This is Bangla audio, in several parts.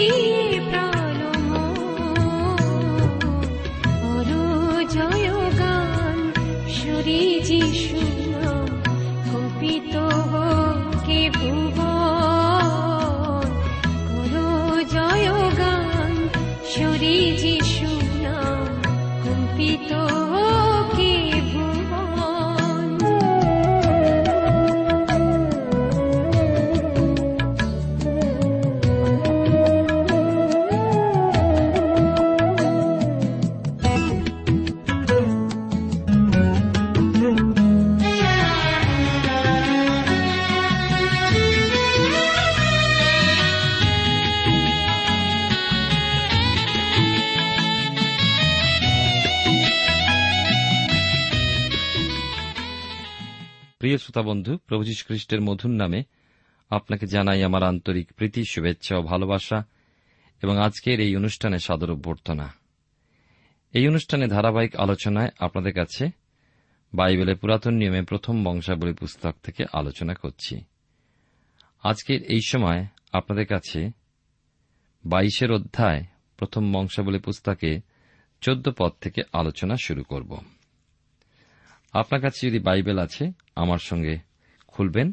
நீ বন্ধু, প্রভু যীশু খ্রিস্টের মধুর নামে আপনাকে জানাই আমার আন্তরিক প্রীতি, শুভেচ্ছা ও ভালোবাসা এবং আজকের এই অনুষ্ঠানে সাদর অভ্যর্থনা। এই অনুষ্ঠানে ধারাবাহিক আলোচনায় আপনাদের কাছে বাইবেলের পুরাতন নিয়মে প্রথম বংশাবলী পুস্তক থেকে আলোচনা করছি। আজকের এই সময় আপনাদের কাছে বাইশের অধ্যায় প্রথম বংশাবলী পুস্তকে চোদ্দ পদ থেকে আলোচনা শুরু করব। আপনার কাছে যদি বাইবেল আছে, আমার সঙ্গে খুলবেন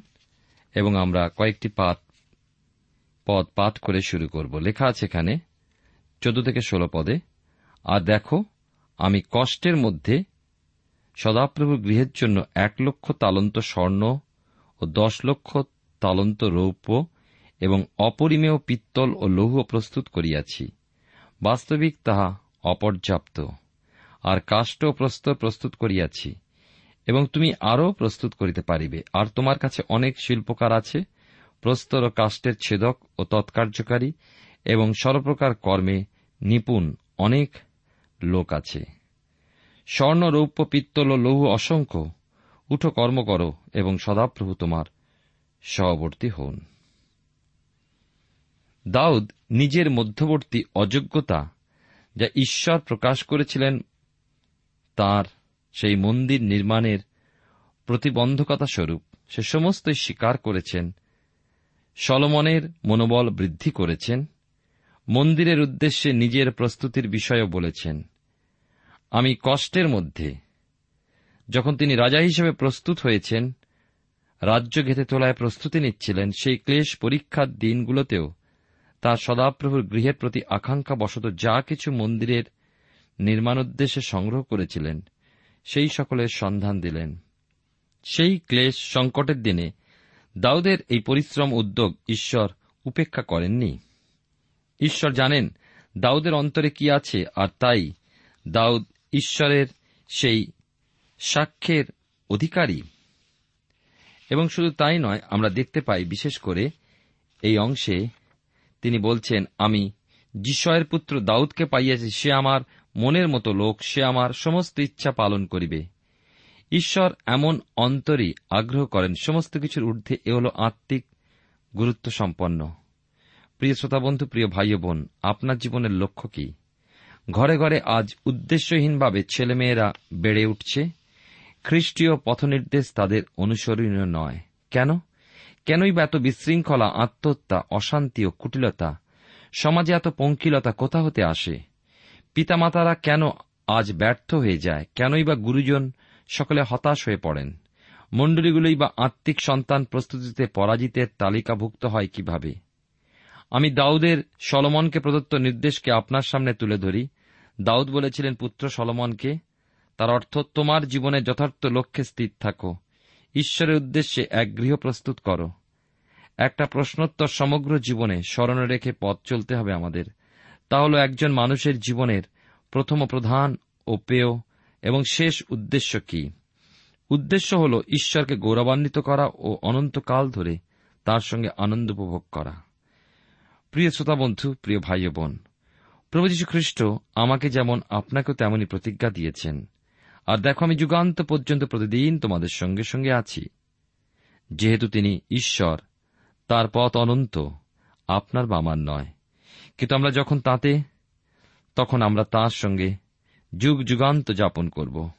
এবং আমরা কয়েকটি পাঠ, পদ পাঠ করে শুরু করব। লেখা আছে এখানে, চোদ্দ থেকে ষোলো পদে, আর দেখো, আমি কষ্টের মধ্যে সদাপ্রভুর গৃহের জন্য এক লক্ষ তালন্ত স্বর্ণ ও দশ লক্ষ তালন্ত রৌপ্য এবং অপরিমেয় পিত্তল ও লৌহ প্রস্তুত করিয়াছি। বাস্তবিক তাহা অপর্যাপ্ত। আর কাষ্ঠ ও প্রস্তর প্রস্তুত করিয়াছি। এবং তুমি আরও প্রস্তুত করিতে পারিবে। আর তোমার কাছে অনেক শিল্পকার আছে, প্রস্তর ও কাষ্টের ছেদক ও তৎকার্যকারী, এবং সর্বপ্রকার কর্মে নিপুণ অনেক লোক আছে। স্বর্ণ, রৌপ্য, পিত্তল ও লৌহ অসংখ্য, উঠো কর্ম করো এবং সদাপ্রভু তোমার সহবর্তী হন। দাউদ নিজের মধ্যবর্তী অযোগ্যতা যা ঈশ্বর প্রকাশ করেছিলেন তার সেই মন্দির নির্মাণের প্রতিবন্ধকতা স্বরূপ সে সমস্তই স্বীকার করেছেন, সলমনের মনোবল বৃদ্ধি করেছেন, মন্দিরের উদ্দেশ্যে নিজের প্রস্তুতির বিষয়ও বলেছেন। আমি কষ্টের মধ্যে, যখন তিনি রাজা হিসেবে প্রস্তুত হয়েছেন, রাজ্য ঘেতে তোলায় প্রস্তুতি নিচ্ছিলেন, সেই ক্লেশ পরীক্ষার দিনগুলোতেও তার সদাপ্রভুর গৃহের প্রতি আকাঙ্ক্ষা বশত যা কিছু মন্দিরের নির্মাণোদ্দেশ্যে সংগ্রহ করেছিলেন সেই সকলের সন্ধান দিলেন। সেই ক্লেশ সংকটের দিনে দাউদের এই পরিশ্রম উদ্যোগ ঈশ্বর উপেক্ষা করেননি। ঈশ্বর জানেন দাউদের অন্তরে কি আছে, আর তাই দাউদ ঈশ্বরের সেই সাক্ষ্যের অধিকারী। এবং শুধু তাই নয়, আমরা দেখতে পাই বিশেষ করে এই অংশে তিনি বলছেন, আমি যিশয়ের পুত্র দাউদকে পাইয়াছি, সে আমার মনের মতো লোক সে আমার সমস্ত ইচ্ছা পালন করিবে। ঈশ্বর এমন অন্তরই আগ্রহ করেন, সমস্ত কিছুর ঊর্ধ্বে এ হল আত্মিক গুরুত্ব সম্পন্ন। প্রিয় শ্রোতাবন্ধু প্রিয় ভাই বোন, আপনার জীবনের লক্ষ্য কি? ঘরে ঘরে আজ উদ্দেশ্যহীনভাবে ছেলেমেয়েরা বেড়ে উঠছে। খ্রিস্টীয় পথনির্দেশ তাদের অনুসরণীয় নয়। কেন? কেনই বা এত বিশৃঙ্খলা, আত্মহত্যা, অশান্তি ও কুটিলতা? সমাজে এত পঙ্কিলতা কোথা হতে আসে? পিতামাতারা কেন আজ ব্যর্থ হয়ে যায়? কেনই বা গুরুজন সকলে হতাশ হয়ে পড়েন? মণ্ডলীগুলোই বা আত্মিক সন্তান প্রস্তুতিতে পরাজিতের তালিকাভুক্ত হয় কীভাবে? আমি দাউদের সলমনকে প্রদত্ত নির্দেশকে আপনার সামনে তুলে ধরি। দাউদ বলেছিলেন, পুত্র সলমনকে, তার অর্থ তোমার জীবনে যথার্থ লক্ষ্যে স্থির থাকো। ঈশ্বরের উদ্দেশ্যে এক গৃহ প্রস্তুত করো। একটা প্রশ্নোত্তর সমগ্র জীবনে স্মরণে রেখে পথ চলতে হবে আমাদের। তা হল একজন মানুষের জীবনের প্রথম প্রধান ও পেয় এবং শেষ উদ্দেশ্য কি? উদ্দেশ্য হল ঈশ্বরকে গৌরবান্বিত করা ও অনন্তকাল ধরে তার সঙ্গে আনন্দ উপভোগ করা। প্রিয় শ্রোতা বন্ধু, প্রিয় ভাই বোন, প্রভু যীশু খ্রিস্ট আমাকে যেমন আপনাকেও তেমনই প্রতিজ্ঞা দিয়েছেন। আর দেখো, আমি যুগান্ত পর্যন্ত প্রতিদিন তোমাদের সঙ্গে সঙ্গে আছি। যেহেতু তিনি ঈশ্বর, তার পথ অনন্ত, আপনার বা আমার নয়। কিন্তু আমরা যখন তাতে, তখন আমরা তার সঙ্গে যুগ যুগান্ত যাপন করব।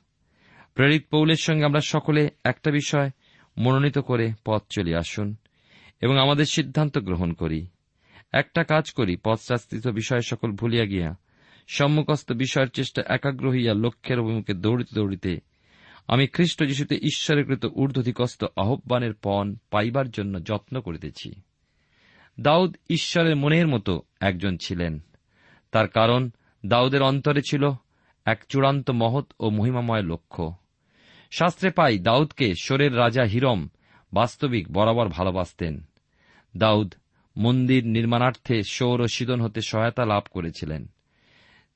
প্রেরিত পৌলের সঙ্গে আমরা সকলে একটা বিষয় মনোনীত করে পথ চলে আসুন এবং আমাদের সিদ্ধান্ত গ্রহণ করি। একটা কাজ করি পথশাস্ত্রিত বিষয় সকল ভুলিয়া গিয়া, সম্মুখস্থ বিষয়ের চেষ্টা একাগ্র হইয়া লক্ষ্যের অভিমুখে দৌড়িতে দৌড়িতে আমি খ্রিস্ট যিশুতে ঈশ্বরেরকৃত ঊর্ধ্বধিকস্ত আহ্বানের পণ পাইবার জন্য যত্ন করিতেছি। দাউদ ঈশ্বরের মনের মতো একজন ছিলেন। তার কারণ দাউদের অন্তরে ছিল এক চূড়ান্ত মহৎ ও মহিমাময় লক্ষ্য। শাস্ত্রে পাই, দাউদকে সোরের রাজা হিরম বাস্তবিক বরাবর ভালোবাসতেন। দাউদ মন্দির নির্মাণার্থে সৌর সিদন হতে সহায়তা লাভ করেছিলেন।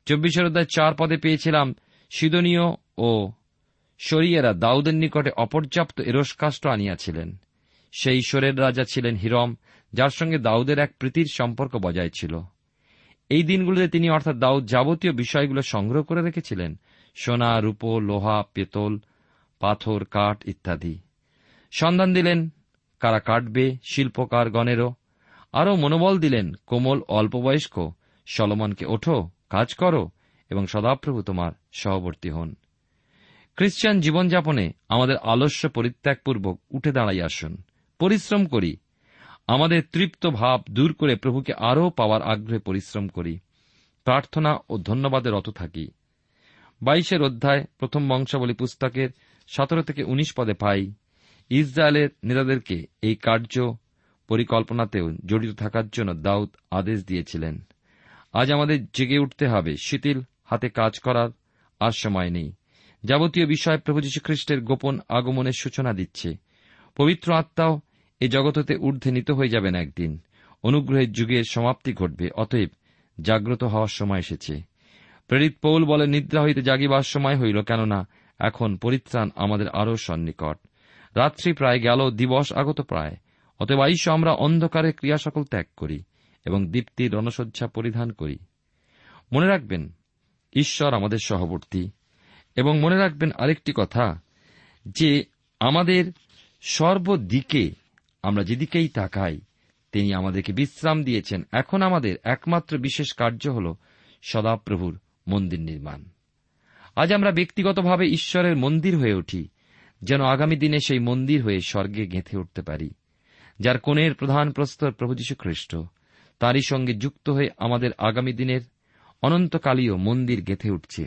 চব্বিশের অধ্যায় চার পদে পেয়েছিলাম, সিদনীয় ও শরিয়েরা দাউদের নিকটে অপর্যাপ্ত এরস্কাষ্ট আনিয়াছিলেন। সেই ঈশ্বরের রাজা ছিলেন হিরম, যার সঙ্গে দাউদের এক প্রীতির সম্পর্ক বজায় ছিল। এই দিনগুলোতে তিনি অর্থাৎ দাউদ যাবতীয় বিষয়গুলো সংগ্রহ করে রেখেছিলেন, সোনা, রূপ, লোহা, পেতল, পাথর, কাঠ ইত্যাদি। সন্ধান দিলেন কারা কাটবে, শিল্পকার শিল্পকারগণেরও আরও মনোবল দিলেন, কোমল অল্পবয়স্ক, সলমনকে ওঠো, কাজ করো, এবং সদাপ্রভু তোমার সহবর্তী হন। খ্রিস্টান জীবনযাপনে আমাদের আলস্য পরিত্যাগপূর্বক উঠে দাঁড়াই আসুন। পরিশ্রম করি। আমাদের তৃপ্ত ভাব দূর করে প্রভুকে আরও পাওয়ার আগ্রহে পরিশ্রম করি। প্রার্থনা ও ধন্যবাদে রত থাকি। বাইশের অধ্যায়, প্রথম বংশাবলী পুস্তকের সতেরো থেকে উনিশ পদে পাই। ইসরায়েলের নেতাদেরকে এই কার্য পরিকল্পনাতেও জড়িত থাকার জন্য দাউদ আদেশ দিয়েছিলেন। আজ আমাদের জেগে উঠতে হবে। শিথিল হাতে কাজ করার আর সময় নেই। যাবতীয় বিষয় প্রভু যীশুখ্রিস্টের গোপন আগমনের সূচনা দিচ্ছে। পবিত্র আত্মাও এই জগৎ হতে ঊর্ধ্বে নিত হয়ে যাবেন একদিন। অনুগ্রহের যুগের সমাপ্তি ঘটবে। অতএব জাগ্রত হওয়ার সময় এসেছে। প্রেরিত পৌল বলে, নিদ্রা হইতে জাগিবার সময় হইল, কেননা এখন পরিত্রাণ আমাদের আরও সন্নিকট। রাত্রি প্রায় গেল, দিবস আগত প্রায়। অতএব আইস, আমরা অন্ধকারে ক্রিয়া সকল ত্যাগ করি এবং দীপ্তির রণসজ্জা পরিধান করি। মনে রাখবেন, ঈশ্বর আমাদের সহবর্তী। এবং মনে রাখবেন আরেকটি কথা, যে আমাদের সর্বদিকে আমরা যেদিকেই তাকাই, তিনি আমাদেরকে বিশ্রাম দিয়েছেন। এখন আমাদের একমাত্র বিশেষ কার্য হল সদাপ্রভুর মন্দির নির্মাণ। আজ আমরা ব্যক্তিগতভাবে ঈশ্বরের মন্দির হয়ে উঠি, যেন আগামী দিনে সেই মন্দির হয়ে স্বর্গে গেঁথে উঠতে পারি, যার কোণের প্রধান প্রস্তর প্রভু খ্রিস্ট তারই সঙ্গে যুক্ত হয়ে আমাদের আগামী দিনের অনন্তকালীয় মন্দির গেঁথে উঠছে।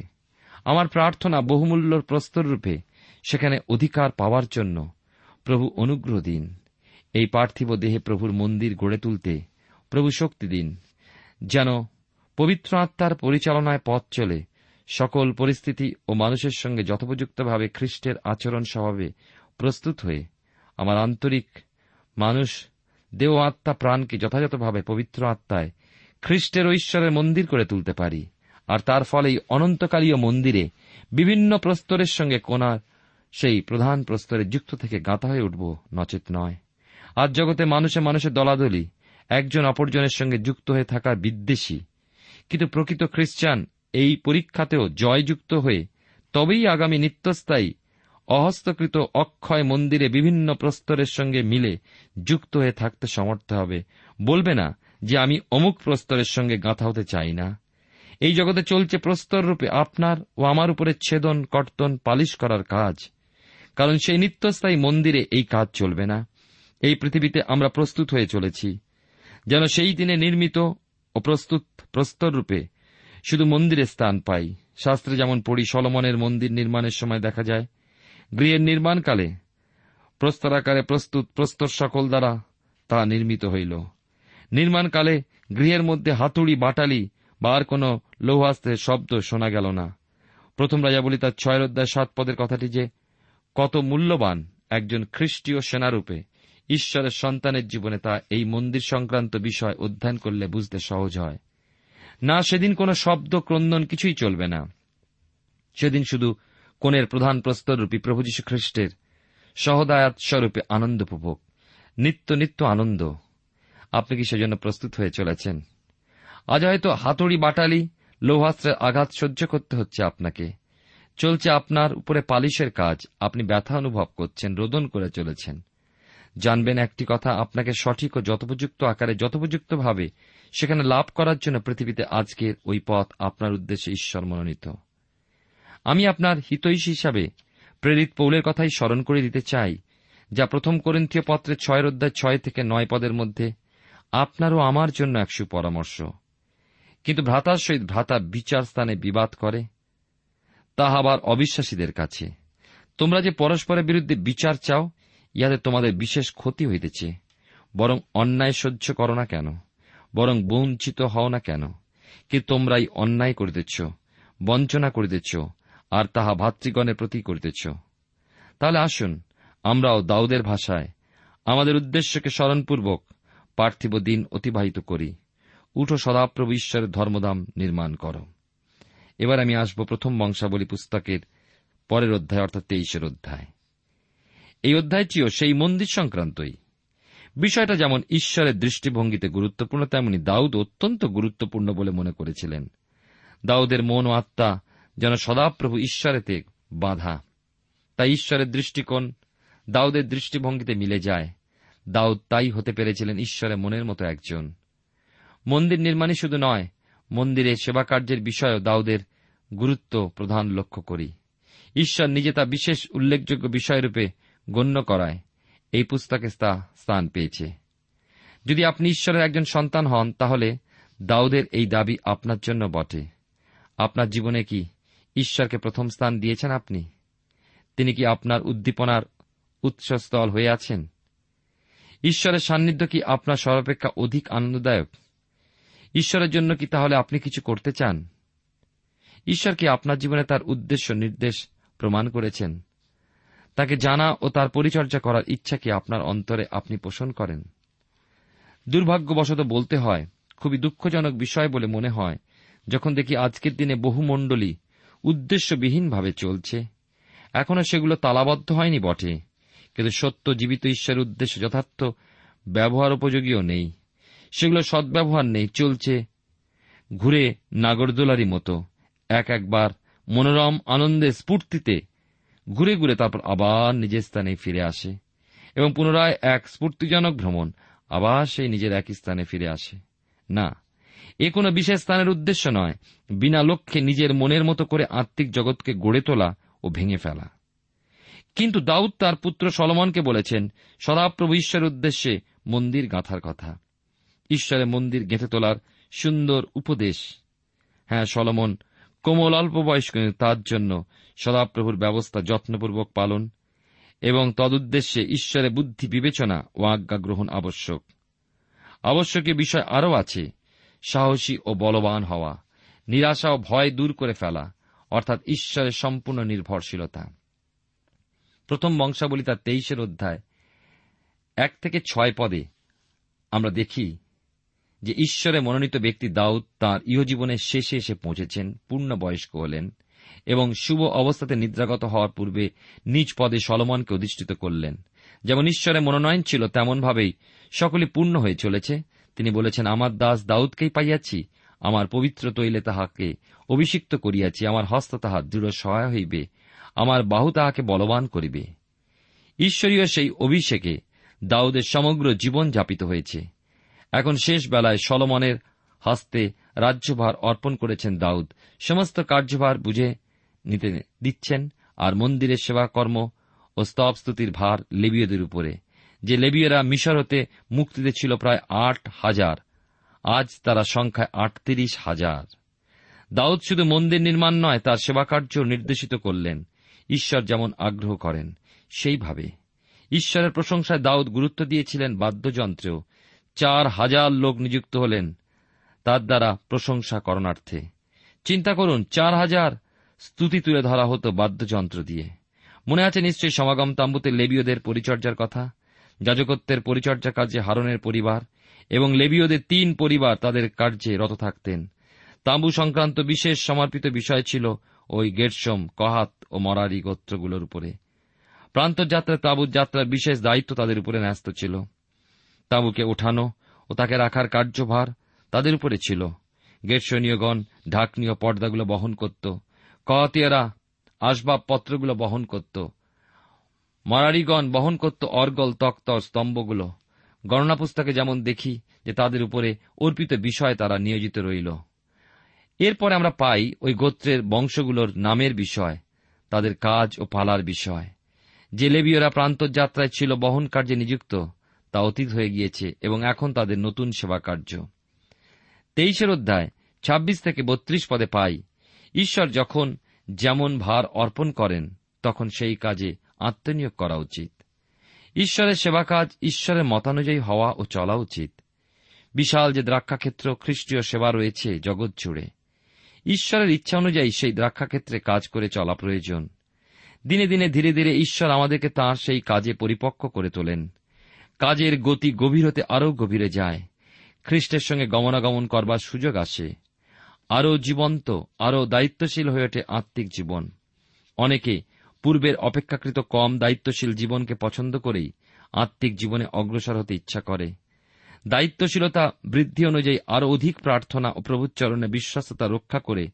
আমার প্রার্থনা বহুমূল্যর প্রস্তর রূপে সেখানে অধিকার পাওয়ার জন্য প্রভু অনুগ্রহ দিন। এই পার্থিব দেহে প্রভুর মন্দির গড়ে তুলতে প্রভু শক্তি দিন। যেন পবিত্র আত্মার পরিচালনায় পথ চলে, সকল পরিস্থিতি ও মানুষের সঙ্গে যথোপযুক্তভাবে খ্রিস্টের আচরণ স্বভাবে প্রস্তুত হয়ে আমার আন্তরিক মানুষ দেহ আত্মা প্রাণকে যথাযথভাবে পবিত্র আত্মায় খ্রিস্টের ও ঈশ্বরের মন্দির করে তুলতে পারি। আর তার ফলেই অনন্তকালীয় মন্দিরে বিভিন্ন প্রস্তরের সঙ্গে কোনার সেই প্রধান প্রস্তরে যুক্ত থেকে গাঁথা হয়ে উঠব, নচেত নয়। আজ জগতে মানুষে মানুষের দলাদলি, একজন অপরজনের সঙ্গে যুক্ত হয়ে থাকার বিদ্বেষী। কিন্তু প্রকৃত খ্রিস্টান এই পরীক্ষাতেও জয়যুক্ত হয়ে তবেই আগামী নিত্যস্থায়ী, অহস্তকৃত অক্ষয় মন্দিরে বিভিন্ন প্রস্তরের সঙ্গে মিলে যুক্ত হয়ে থাকতে সমর্থ হবে। বলবে না যে আমি অমুক প্রস্তরের সঙ্গে গাঁথা হতে চাই না। এই জগতে চলছে প্রস্তর রূপে আপনার ও আমার উপরে ছেদন, কর্তন, পালিশ করার কাজ। কারণ সেই নিত্যস্থায়ী মন্দিরে এই কাজ চলবে না। এই পৃথিবীতে আমরা প্রস্তুত হয়ে চলেছি। যেন সেই দিনে নির্মিত ও প্রস্তুত প্রস্তর রূপে শুধু মন্দিরে স্থান পাই। শাস্ত্রে যেমন পড়ি, সলমনের মন্দির নির্মাণের সময় দেখা যায়। গৃহের নির্মাণকালে প্রস্তরাকারে প্রস্তুত প্রস্তর সকল দ্বারা তা নির্মিত হইল। নির্মাণকালে গৃহের মধ্যে হাতুড়ি, বাটালি বা আর কোন লৌহাস্ত্রের শব্দ শোনা গেল না। প্রথম রাজা বলি তার ছয় অধ্যায় সাত পদের কথাটি যে, কত মূল্যবান একজন খ্রিস্টীয় সেনারূপে ঈশ্বরের সন্তানের জীবনে তা এই মন্দির সংক্রান্ত বিষয় অধ্যয়ন করলে বুঝতে সহজ হয়। না, সেদিন কোন শব্দ, ক্রন্দন কিছুই চলবে না। সেদিন শুধু কোণের প্রধান প্রস্তররূপী প্রভু যীশু খ্রিস্টের সহদায়াত স্বরূপে আনন্দ উপভোগ। নিত্য নিত্য আনন্দ। আপনি কি সেজন্য প্রস্তুত হয়ে চলেছেন? আজ হয়তো হাতুড়ি বাটালি, লৌহাস্ত্রের আঘাত সহ্য করতে হচ্ছে আপনাকে। চলছে আপনার উপরে পালিশের কাজ। আপনি ব্যথা অনুভব করছেন, রোদন করে চলেছেন। জানবেন একটি কথা, আপনাকে সঠিক ও যথোপযুক্ত আকারে যথোপযুক্তভাবে সেখানে লাভ করার জন্য পৃথিবীতে আজকের ওই পথ আপনার উদ্দেশ্যে ঈশ্বর মনোনীত। আমি আপনার হিতৈষী হিসাবে প্রেরিত পৌলের কথাই স্মরণ করে দিতে চাই, যা প্রথম করিন্থীয় পত্রের ছয়ের অধ্যায় ছয় থেকে নয় পদের মধ্যে আপনারও আমার জন্য এক সুপরামর্শ। কিন্তু ভ্রাতার সহিত ভ্রাতা বিচার স্থানে বিবাদ করে, তাহা আবার অবিশ্বাসীদের কাছে। তোমরা যে পরস্পরের বিরুদ্ধে বিচার চাও ইহাতে তোমাদের বিশেষ ক্ষতি হইতেছে। বরং অন্যায় সহ্য করো না কেন? বরং বঞ্চিত হও না কেন? কি তোমরাই অন্যায় করিতেছ, বঞ্চনা করিতেছ, আর তাহা ভাতৃগণের প্রতি করিতেছ? তাহলে আসুন, আমরাও দাউদের ভাষায় আমাদের উদ্দেশ্যকে স্মরণপূর্বক পার্থিব দিন অতিবাহিত করি। উঠো সদাপ্রভু ঈশ্বরের ধর্মধাম নির্মাণ করো। এবার আমি আসব প্রথম বংশাবলী পুস্তকের পরের অধ্যায়, অর্থাৎ তেইশের অধ্যায়। এই অধ্যায়টিও সেই মন্দির সংক্রান্তই। বিষয়টা যেমন ঈশ্বরের দৃষ্টিভঙ্গিতে গুরুত্বপূর্ণ, তেমনি দাউদ অত্যন্ত গুরুত্বপূর্ণ বলে মনে করেছিলেন। দাউদের মন ও আত্মা যেন সদাপ্রভু ঈশ্বরেতে বাধা। তাই ঈশ্বরের দৃষ্টিকোণ দাউদের দৃষ্টিভঙ্গিতে মিলে যায়। দাউদ তাই হতে পেরেছিলেন ঈশ্বরের মনের মতো একজন। মন্দির নির্মাণই শুধু নয়, মন্দিরে সেবা কার্যের বিষয়েও দাউদের গুরুত্ব প্রধান লক্ষ্য করি। ঈশ্বর নিজে তা বিশেষ উল্লেখযোগ্য বিষয়রূপে গণ্য করায়। এই পুস্তকে তা স্থান পেয়েছে। যদি আপনি ঈশ্বরের একজন সন্তান হন, তাহলে দাউদের এই দাবি আপনার জন্য বটে। আপনার জীবনে কি ঈশ্বরকে প্রথম স্থান দিয়েছেন আপনি? তিনি কি আপনার উদ্দীপনার উৎসস্থল হয়ে আছেন? ঈশ্বরের সান্নিধ্য কি আপনার সর্বাপেক্ষা অধিক আনন্দদায়ক? ঈশ্বরের জন্য কি তাহলে আপনি কিছু করতে চান? ঈশ্বর কি আপনার জীবনে তার উদ্দেশ্য নির্দেশ প্রমাণ করেছেন? তাকে জানা ও তার পরিচর্যা করার ইচ্ছা কি আপনার অন্তরে আপনি পোষণ করেন? দুর্ভাগ্যবশত বলতে হয়, খুবই দুঃখজনক বিষয় বলে মনে হয়, যখন দেখি আজকের দিনে বহু মণ্ডলী উদ্দেশ্যবিহীনভাবে চলছে। এখনও সেগুলো তালাবদ্ধ হয়নি বটে, কিন্তু সত্য জীবিত ঈশ্বরের উদ্দেশ্য যথার্থ ব্যবহার উপযোগীও নেই। সেগুলো সদ্ব্যবহার নেই, চলছে ঘুরে নাগরদোলারি মতো, এক একবার মনোরম আনন্দে স্ফূর্তিতে ঘুরে ঘুরে তারপর আবার নিজের স্থানে ফিরে আসে এবং পুনরায় এক স্ফূর্তিজনক ভ্রমণ আবার সেই নিজের এক স্থানে ফিরে আসে। না, এ কোনো বিশেষ স্থানের উদ্দেশ্য নয়, বিনা লক্ষ্যে নিজের মনের মতো করে আত্মিক জগৎকে গড়ে তোলা ও ভেঙে ফেলা। কিন্তু দাউদ তার পুত্র সলমনকে বলেছেন, সদাপ্রভু ঈশ্বরের উদ্দেশ্যে মন্দির গাঁথার কথা। ঈশ্বরের মন্দির গেঁথে তোলার সুন্দর উপদেশ। হ্যাঁ সলমন কোমল অল্প বয়স্ক তার জন্য সদাপ্রভুর ব্যবস্থা যত্নপূর্বক পালন এবং তদুদ্দেশ্যে ঈশ্বরের বুদ্ধি বিবেচনা ও আজ্ঞা গ্রহণ আবশ্যক। আবশ্যকীয় বিষয় আরও আছে, সাহসী ও বলবান হওয়া, নিরাশা ও ভয় দূর করে ফেলা, অর্থাৎ ঈশ্বরের সম্পূর্ণ নির্ভরশীলতা। প্রথম বংশাবলী তার তেইশের অধ্যায় এক থেকে ছয় পদে আমরা দেখি যে ঈশ্বরে মনোনীত ব্যক্তি দাউদ তাঁর ইহজীবনের শেষে এসে পৌঁছেছেন পূর্ণ বয়স্ক হলেন এবং শুভ অবস্থাতে নিদ্রাগত হওয়ার পূর্বে নিজ পদে সলমনকে অধিষ্ঠিত করলেন। যেমন ঈশ্বরের মনোনয়ন ছিল, তেমনভাবেই সকলে পূর্ণ হয়ে চলেছে। তিনি বলেছেন, আমার দাস দাউদকেই পাইয়াছি, আমার পবিত্র তৈলে তাহাকে অভিষিক্ত করিয়াছি, আমার হস্ত তাহার দৃঢ় সহায় হইবে, আমার বাহু তাহাকে বলবান করিবে। ঈশ্বরীয় সেই অভিষেকে দাউদের সমগ্র জীবন যাপিত হয়েছে। এখন শেষ বেলায় সলমনের হস্তে রাজ্যভার অর্পণ করেছেন দাউদ। সমস্ত কার্যভার বুঝে নিতে দিচ্ছেন আর মন্দিরের সেবাকর্ম ও স্তব স্তুতির ভার লেবীয়দের উপরে। যে লেবীয়রা মিশর হতে মুক্তিতে ছিল প্রায় আট হাজার, আজ তারা সংখ্যায় আটত্রিশ হাজার। দাউদ শুধু মন্দির নির্মাণ নয়, তার সেবাকার্য নির্দেশিত করলেন। ঈশ্বর যেমন আগ্রহ করেন, সেইভাবে। ঈশ্বরের প্রশংসায় দাউদ গুরুত্ব দিয়েছিলেন বাদ্যযন্ত্রেও। চার হাজার লোক নিযুক্ত হলেন, তার দ্বারা প্রশংসা করণার্থে। চিন্তা করুন, চার হাজার স্তুতি তুলে ধরা হতো বাদ্যযন্ত্র দিয়ে। মনে আছে নিশ্চয়ই সমাগম তাম্বুতে লেবীয়দের পরিচর্যার কথা? যাজকত্বের পরিচর্যা কাজে হারনের পরিবার এবং লেবীয়দের তিন পরিবার তাদের কার্যে রত থাকতেন। তাঁবু সংক্রান্ত বিশেষ সমর্পিত বিষয় ছিল ওই গেটসম কহাত ও মরারি গোত্রগুলোর উপরে। প্রান্তযাত্রা তাঁবুর যাত্রার বিশেষ দায়িত্ব তাদের উপরে ন্যস্ত ছিল। তাঁবুকে ওঠানো ও তাকে রাখার কার্যভার তাদের উপরে ছিল। গেটসনীয়গণ ঢাকনীয় পর্দাগুলো বহন করত। কহাতিয়ারা আসবাবপত্রগুলো বহন করত। মরারিগণ বহন করত অর্গল, তক্তর, স্তম্ভগুলো। গণনা পুস্তকে যেমন দেখি যে তাদের উপরে অর্পিত বিষয় তারা নিয়োজিত রইল। এরপরে আমরা পাই ওই গোত্রের বংশগুলোর নামের বিষয়, তাদের কাজ ও পালার বিষয়। যে লেবীয়রা প্রান্তযাত্রায় ছিল বহন কার্যে নিযুক্ত তা অতীত হয়ে গিয়েছে এবং এখন তাদের নতুন সেবা কার্য তেইশের অধ্যায়, ছাব্বিশ থেকে বত্রিশ পদে পাই, ঈশ্বর যখন যেমন ভার অর্পণ করেন, তখন সেই কাজে আত্মনিয়োগ করা উচিত। ঈশ্বরের সেবা কাজ ঈশ্বরের মতানুযায়ী হওয়া ও চলা উচিত। বিশাল যে দ্রাক্ষাক্ষেত্র খ্রিস্টীয় সেবা রয়েছে জগৎ জুড়ে, ঈশ্বরের ইচ্ছা অনুযায়ী সেই দ্রাক্ষাক্ষেত্রে কাজ করে চলা প্রয়োজন। দিনে দিনে ধীরে ধীরে ঈশ্বর আমাদেরকে তাঁর সেই কাজে পরিপক্ক করে তোলেন। কাজের গতি গভীর হতে আরও গভীরে যায়। খ্রিস্টের সঙ্গে গমনাগমন করবার সুযোগ আসে। আরও জীবন্ত, আরও দায়িত্বশীল হয়ে ওঠে আত্মিক জীবন। অনেকে পূর্বের অপেক্ষাকৃত কম দায়িত্বশীল জীবনকে পছন্দ করেই আত্মিক জীবনে অগ্রসর হতে ইচ্ছা করে। দায়িত্বশীলতা বৃদ্ধি অনুযায়ী আরও অধিক প্রার্থনা ও প্রভুচরণে বিশ্বাসতা রক্ষা করে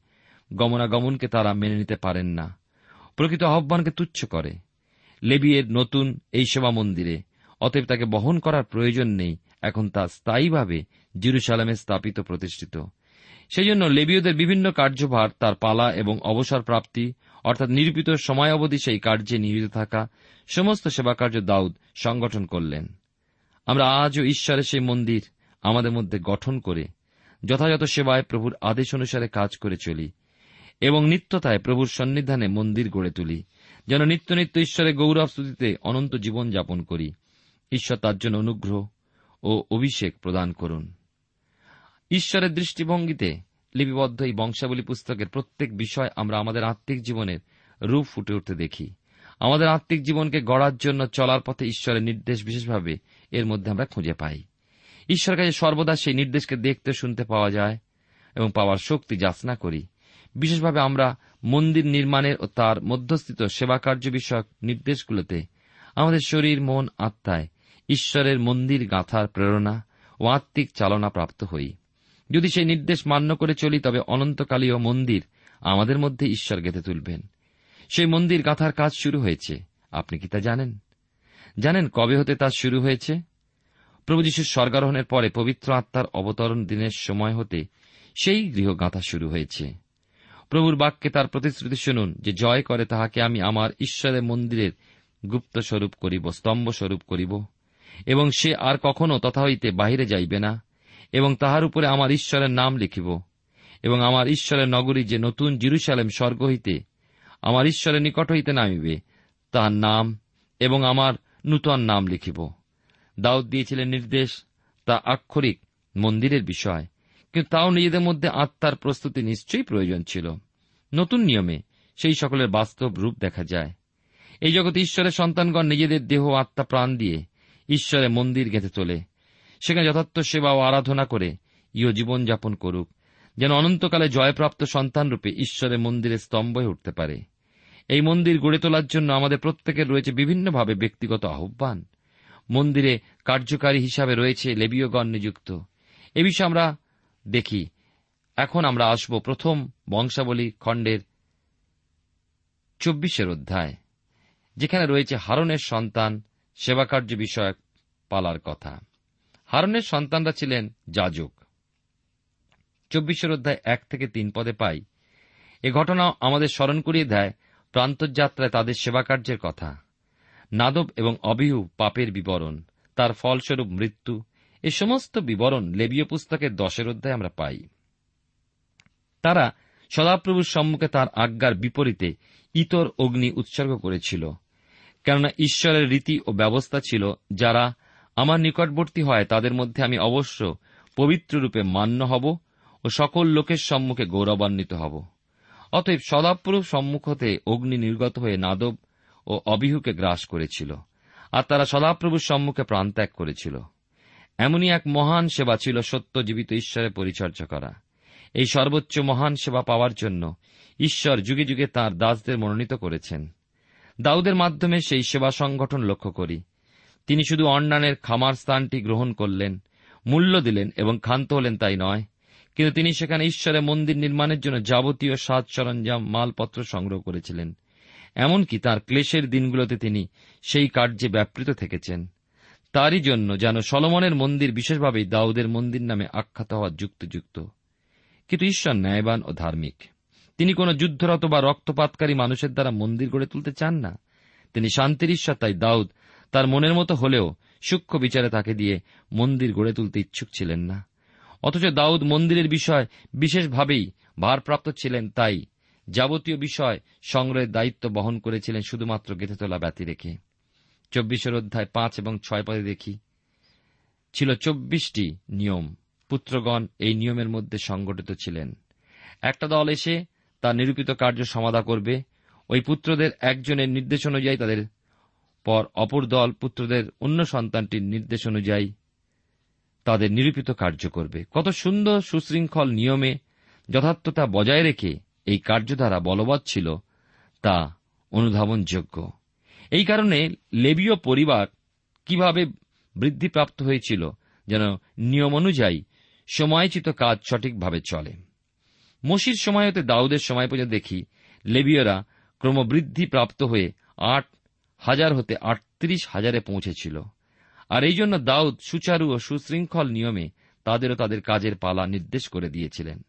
গমনাগমনকে তারা মেনে নিতে পারেন না। প্রকৃত আহ্বানকে তুচ্ছ করে। লেবিয়ের নতুন এই সেবা মন্দিরে অতএব তাকে বহন করার প্রয়োজন নেই। এখন তা স্থায়ীভাবে জিরুসালামে স্থাপিত, প্রতিষ্ঠিত। সেই জন্য লেবীয়দের বিভিন্ন কার্যভার, তার পালা এবং অবসর প্রাপ্তি, অর্থাৎ নিরূপিত সময় অবধি সেই কার্যে নিয়োজিত থাকা, সমস্ত সেবা কার্য দাউদ সংগঠন করলেন। আমরা আজও ঈশ্বরের সেই মন্দির আমাদের মধ্যে গঠন করে যথাযথ সেবায় প্রভুর আদেশ অনুসারে কাজ করে চলি এবং নিত্যতায় প্রভুর সন্নিধানে মন্দির গড়ে তুলি, যেন নিত্য নিত্য ঈশ্বরের গৌরব স্তুতিতে অনন্ত জীবন যাপন করি। ঈশ্বর তার জন্য অনুগ্রহ ও অভিষেক প্রদান করুন। ঈশ্বরের দৃষ্টিভঙ্গিতে লিপিবদ্ধ এই বংশাবলী পুস্তকের প্রত্যেক বিষয় আমরা আমাদের আত্মিক জীবনের রূপ ফুটে উঠতে দেখি। আমাদের আত্মিক জীবনকে গড়ার জন্য চলার পথে ঈশ্বরের নির্দেশ বিশেষভাবে এর মধ্যে আমরা খুঁজে পাই। ঈশ্বর কাছে সর্বদা সেই নির্দেশকে দেখতে, শুনতে পাওয়া যায় এবং পাওয়ার শক্তি যাচনা করি। বিশেষভাবে আমরা মন্দির নির্মাণের ও তার মধ্যস্থিত সেবাকার্য বিষয়ক নির্দেশগুলোতে আমাদের শরীর, মন, আত্মায় ঈশ্বরের মন্দির গাঁথার প্রেরণা ও আত্মিক চালনা প্রাপ্ত হই। যদি সেই নির্দেশ মান্য করে চলি, তবে অনন্তকালীয় মন্দির আমাদের মধ্যে ঈশ্বর গেঁথে তুলবেন। সেই মন্দির গাঁথার কাজ শুরু হয়েছে। আপনি কি তা জানেন? জানেন কবে হতে তা শুরু হয়েছে? প্রভু যীশুর স্বর্গারোহণের পরে পবিত্র আত্মার অবতরণ দিনের সময় হতে সেই গৃহ গাঁথা শুরু হয়েছে। প্রভুর বাক্যে তার প্রতিশ্রুতি শুনুন যে জয় করে তাহাকে আমি আমার ঈশ্বরের মন্দিরের গুপ্ত স্বরূপ করিব স্তম্ভ স্বরূপ করিব। এবং সে আর কখনো তথা হইতে বাহিরে যাইবে না, এবং তাহার উপরে আমার ঈশ্বরের নাম লিখিব, এবং আমার ঈশ্বরের নগরী যে নতুন জিরুসালেম স্বর্গ হইতে আমার ঈশ্বরের নিকট হইতে নামিবে, তাহার নাম এবং আমার নূতন নাম লিখিব। দাউদ দিয়েছিলেন নির্দেশ, তা আক্ষরিক মন্দিরের বিষয়, কিন্তু তাও নিজেদের মধ্যে আত্মার প্রস্তুতি নিশ্চয়ই প্রয়োজন ছিল। নতুন নিয়মে সেই সকলের বাস্তব রূপ দেখা যায়। এই জগতে ঈশ্বরের সন্তানগণ নিজেদের দেহ, আত্মা, প্রাণ দিয়ে ঈশ্বরের মন্দির গেঁথে তোলে। সেখানে যথার্থ সেবা ও আরাধনা করে ইহ জীবনযাপন করুক, যেন অনন্তকালে জয়প্রাপ্ত সন্তানরূপে ঈশ্বরের মন্দিরে স্তম্ভ হয়ে উঠতে পারে। এই মন্দির গড়ে তোলার জন্য আমাদের প্রত্যেকের রয়েছে বিভিন্নভাবে ব্যক্তিগত আহ্বান। মন্দিরে কার্যকারী হিসাবে রয়েছে লেবীয়গণ নিযুক্ত। এ বিষয়ে আমরা দেখি। এখন আমরা আসব প্রথম বংশাবলী খণ্ডের চব্বিশের অধ্যায়, যেখানে রয়েছে হারনের সন্তান সেবাকার্য বিষয়ক পালার কথা। হারনের সন্তানরা ছিলেন যাজক। চব্বিশের অধ্যায় এক থেকে তিন পদে পাই। এ ঘটনা আমাদের স্মরণ করিয়ে দেয় প্রান্তযাত্রায় তাদের সেবাকার্যের কথা। নাদব এবং অবিহু পাপের বিবরণ, তার ফলস্বরূপ মৃত্যু, এ সমস্ত বিবরণ লেবীয় পুস্তকের দশের অধ্যায় আমরা পাই। তারা সদাপ্রভুর সম্মুখে তার আজ্ঞার বিপরীতে ইতর অগ্নি উৎসর্গ করেছিল। কেননা ঈশ্বরের রীতি ও ব্যবস্থা ছিল, যারা আমার নিকটবর্তী হয়, তাদের মধ্যে আমি অবশ্য পবিত্ররূপে মান্য হব ও সকল লোকের সম্মুখে গৌরবান্বিত হব। অতএব সদাপ্রভু সম্মুখ হতে অগ্নি নির্গত হয়ে নাদব ও অবিহুকে গ্রাস করেছিল, আর তারা সদাপ্রভুর সম্মুখে প্রাণত্যাগ করেছিল। এমনই এক মহান সেবা ছিল সত্য জীবিত ঈশ্বরের পরিচর্যা করা। এই সর্বোচ্চ মহান সেবা পাওয়ার জন্য ঈশ্বর যুগে যুগে তাঁর দাসদের মনোনীত করেছেন। দাউদের মাধ্যমে সেই সেবা সংগঠন লক্ষ্য করি। তিনি শুধু অন্যানের খামার স্থানটি গ্রহণ করলেন, মূল্য দিলেন এবং ক্ষান্ত হলেন তাই নয়, কিন্তু তিনি সেখানে ঈশ্বরের মন্দির নির্মাণের জন্য যাবতীয় সাজ সরঞ্জাম, মালপত্র সংগ্রহ করেছিলেন। এমনকি তার ক্লেশের দিনগুলোতে তিনি সেই কার্যে ব্যাপৃত থেকেছেন। তারই জন্য যেন সলমনের মন্দির বিশেষভাবেই দাউদের মন্দির নামে আখ্যাত হওয়া যুক্তযুক্ত। কিন্তু ঈশ্বর ন্যায়বান ও ধার্মিক। তিনি কোন যুদ্ধরত বা রক্তপাতকারী মানুষের দ্বারা মন্দির গড়ে তুলতে চান না। তিনি শান্তির ঈশ্বর, তাই দাউদ তার মনের মতো হলেও সূক্ষ্ম বিচারে তাকে দিয়ে মন্দির গড়ে তুলতে ইচ্ছুক ছিলেন না। অথচ দাউদ মন্দিরের বিষয় বিশেষভাবেই ভারপ্রাপ্ত ছিলেন, তাই যাবতীয় বিষয় সংগ্রহের দায়িত্ব বহন করেছিলেন শুধুমাত্র গেঁথে তোলা ব্যতি রেখে। চব্বিশের অধ্যায় পাঁচ এবং ছয় পদে দেখি, ছিল চব্বিশটি নিয়ম। পুত্রগণ এই নিয়মের মধ্যে সংগঠিত ছিলেন। একটা দল এসে তার নিরূপিত কার্য সমাধা করবে। ওই পুত্রদের একজনের নির্দেশ অনুযায়ী তাদের পর অপর দল পুত্রদের অন্য সন্তানটির নির্দেশ অনুযায়ী তাদের নিরূপিত কার্য করবে। কত সুন্দর সুশৃঙ্খল নিয়মে যথার্থতা বজায় রেখে এই কার্যধারা বলবৎ ছিল, তা অনুধাবনযোগ্য। এই কারণে লেবীয় পরিবার কীভাবে বৃদ্ধিপ্রাপ্ত হয়েছিল যেন নিয়ম অনুযায়ী সময়চিত কাজ সঠিকভাবে চলে। মসির সময় হতে দাউদের সময় পর্যন্ত দেখি, লেবীয়রা ক্রমবৃদ্ধি প্রাপ্ত হয়ে আট হাজার হতে আটত্রিশ হাজারে পৌঁছেছিল। আর এই জন্য দাউদ সুচারু ও সুশৃঙ্খল নিয়মে তাদেরও তাদের কাজের পালা নির্দেশ করে দিয়েছিলেন।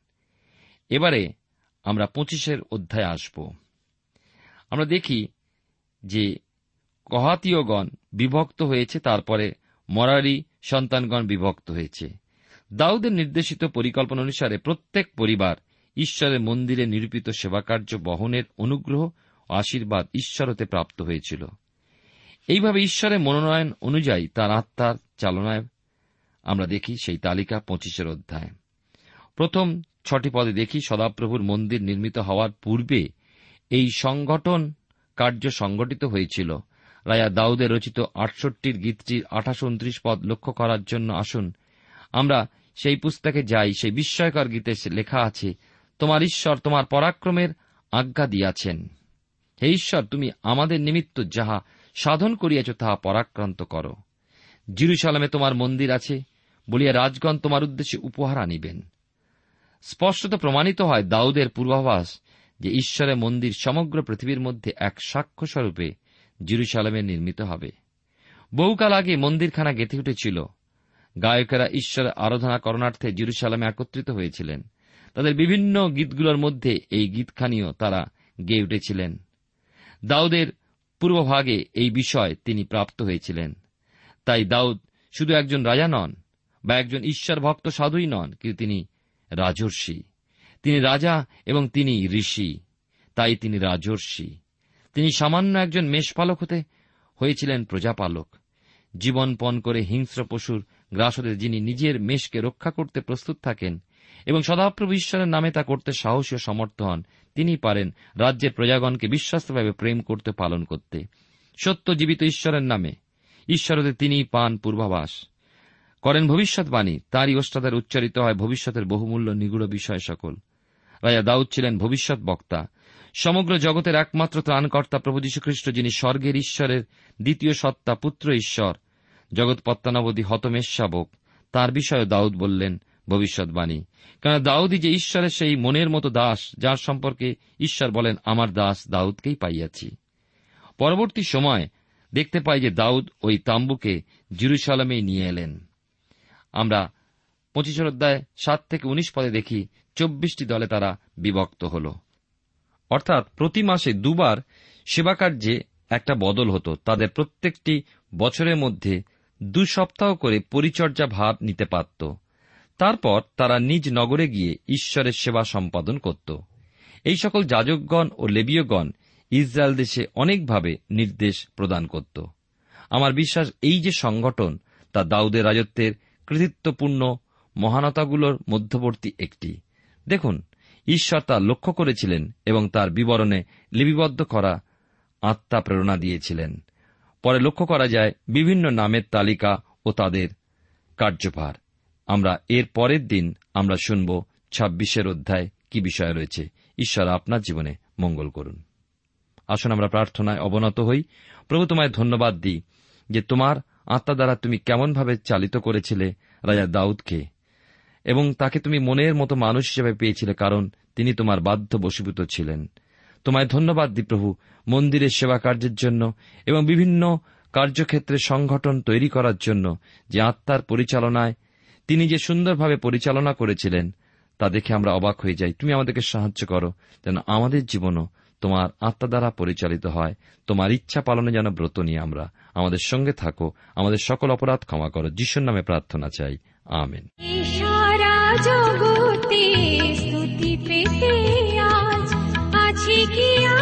এবারে আমরা পঁচিশের অধ্যায় আসব। আমরা দেখি যে কহাতীয়গণ বিভক্ত হয়েছে, তারপরে মরারি সন্তানগণ বিভক্ত হয়েছে। দাউদের নির্দেশিত পরিকল্পনা অনুসারে প্রত্যেক পরিবার ঈশ্বরের মন্দিরে নিরূপিত সেবাকার্য বহনের অনুগ্রহ ও আশীর্বাদ ঈশ্বর হতে প্রাপ্ত হয়েছিল। এইভাবে ঈশ্বরের মনোনয়ন অনুযায়ী তার আত্মার চালনায় আমরা দেখি সেই তালিকা পঁচিশের অধ্যায়। প্রথম ছটি পদে দেখি সদাপ্রভুর মন্দির নির্মিত হওয়ার পূর্বে এই সংগঠন কার্য সংগঠিত হয়েছিল। রায়া দাউদের রচিত আটষট্টির গীতটির আঠাশ উনত্রিশ পদ লক্ষ্য করার জন্য আসুন। আমরা সেই পুস্তকে যাই, সেই বিস্ময়কর গীতে লেখা আছে তোমার ঈশ্বর তোমার পরাক্রমের আজ্ঞা দিয়াছেন। হে ঈশ্বর, তুমি আমাদের নিমিত্ত যাহা সাধন করিয়াছ, তাহা পরাক্রান্ত কর। জিরুসালামে তোমার মন্দির আছে বলিয়া রাজগণ তোমার উদ্দেশ্যে উপহার আনিবেন। স্পষ্টত প্রমাণিত হয় দাউদের পূর্বাভাস যে ঈশ্বরের মন্দির সমগ্র পৃথিবীর মধ্যে এক সাক্ষ্য স্বরূপে জিরুসালামে নির্মিত হবে। বহুকাল আগে মন্দিরখানা গেঁথে উঠেছিল। গায়কেরা ঈশ্বরের আরাধনা করণার্থে জিরুসালামে একত্রিত হয়েছিলেন। তাদের বিভিন্ন গীতগুলোর মধ্যে এই গীতখানিও তারা গেয়ে উঠেছিলেন। দাউদের পূর্বভাগে এই বিষয় তিনি প্রাপ্ত হয়েছিলেন। তাই দাউদ শুধু একজন রাজা নন, বা একজন ঈশ্বর ভক্ত সাধুই নন, কিন্তু তিনি রাজর্ষি। তিনি রাজা এবং তিনি ঋষি, তাই তিনি রাজর্ষি। তিনি সামান্য একজন মেষপালক হতে হয়েছিলেন প্রজাপালক। জীবনপণ করে হিংস্র পশুর গ্রাসদের যিনি নিজের মেষকে রক্ষা করতে প্রস্তুত থাকেন এবং সদাপ্রভু ঈশ্বরের নামে তা করতে সাহসী ও সমর্থ হন। তিনি পারেন রাজ্যের প্রজাগণকে বিশ্বাস্তভাবে প্রেম করতে পালন করতে। সত্য জীবিত ঈশ্বরের নামে। ঈশ্বরদের তিনি পান পূর্বাভাস। করেন ভবিষ্যৎবাণী। তারই ওস্তাদের উচ্চারিত হয় ভবিষ্যতের বহুমূল্য নিগুড় বিষয় সকল। রাজা দাউদ ছিলেন ভবিষ্যৎ বক্তা। সমগ্র জগতের একমাত্র ত্রাণকর্তা প্রভু যীশুখ্রিস্ট, যিনি স্বর্গের ঈশ্বরের দ্বিতীয় সত্তা পুত্র ঈশ্বর। জগৎ পত্তানবধী হতমেশ শাবক তার বিষয়ে দাউদ বললেন ভবিষ্যৎবাণী। কেন দাউদি যে ঈশ্বরের সেই মনের মতো দাস, যার সম্পর্কে ঈশ্বর বলেন, আমার দাস দাউদকেই পাইয়াছি। পরবর্তী সময় দেখতে পাই যে দাউদ ওই তাম্বুকে জিরুসালামেই নিয়ে এলেন। আমরা পঁচিশ অধ্যায় সাত থেকে উনিশ পদে দেখি, চব্বিশটি দলে তারা বিভক্ত হল। অর্থাৎ প্রতি মাসে দুবার সেবাকার্যে একটা বদল হতো। তাদের প্রত্যেকটি বছরের মধ্যে দু সপ্তাহ করে পরিচর্যা ভাব নিতে পারত। তারপর তারা নিজ নগরে গিয়ে ঈশ্বরের সেবা সম্পাদন করত। এই সকল যাজকগণ ও লেবীয়গণ ইসরায়েল দেশে অনেকভাবে নির্দেশ প্রদান করত। আমার বিশ্বাস, এই যে সংগঠন, তা দাউদের রাজত্বের কৃতিত্বপূর্ণ মহানতাগুলোর মধ্যবর্তী একটি। দেখুন, ঈশ্বর তা লক্ষ্য করেছিলেন এবং তার বিবরণে লিপিবদ্ধ করা আত্মা প্রেরণা দিয়েছিলেন। পরে লক্ষ্য করা যায়, বিভিন্ন নামের তালিকা ও তাদের কার্যভার। আমরা এর পরের দিন আমরা শুনব ছাব্বিশের অধ্যায় কি বিষয় রয়েছে। ঈশ্বর আপনার জীবনে মঙ্গল করুন। আসুন আমরা প্রার্থনায় অবনত হই। প্রভু তোমায় ধন্যবাদ দিই যে তোমার আত্মা দ্বারা তুমি কেমনভাবে চালিত করেছিলে রাজা দাউদকে এবং তাকে তুমি মনের মতো মানুষ হিসেবে পেয়েছিলে কারণ তিনি তোমার বাধ্য বশীভূত ছিলেন। তোমায় ধন্যবাদ দি প্রভু মন্দিরের সেবা কার্যের জন্য এবং বিভিন্ন কার্যক্ষেত্রে সংগঠন তৈরি করার জন্য যে আত্মার পরিচালনায় তিনি যে সুন্দরভাবে পরিচালনা করেছিলেন, তা দেখে আমরা অবাক হয়ে যাই। তুমি আমাদেরকে সাহায্য করো, যেন আমাদের জীবনও তোমার আত্মা দ্বারা পরিচালিত হয়। তোমার ইচ্ছা পালনে যেন ব্রত নিয়ে আমরা আমাদের সঙ্গে থাকো, আমাদের সকল অপরাধ ক্ষমা করো। যিশুর নামে প্রার্থনা চাই। আমেন। জগতে স্তুতি পেতে আজ। আছে কি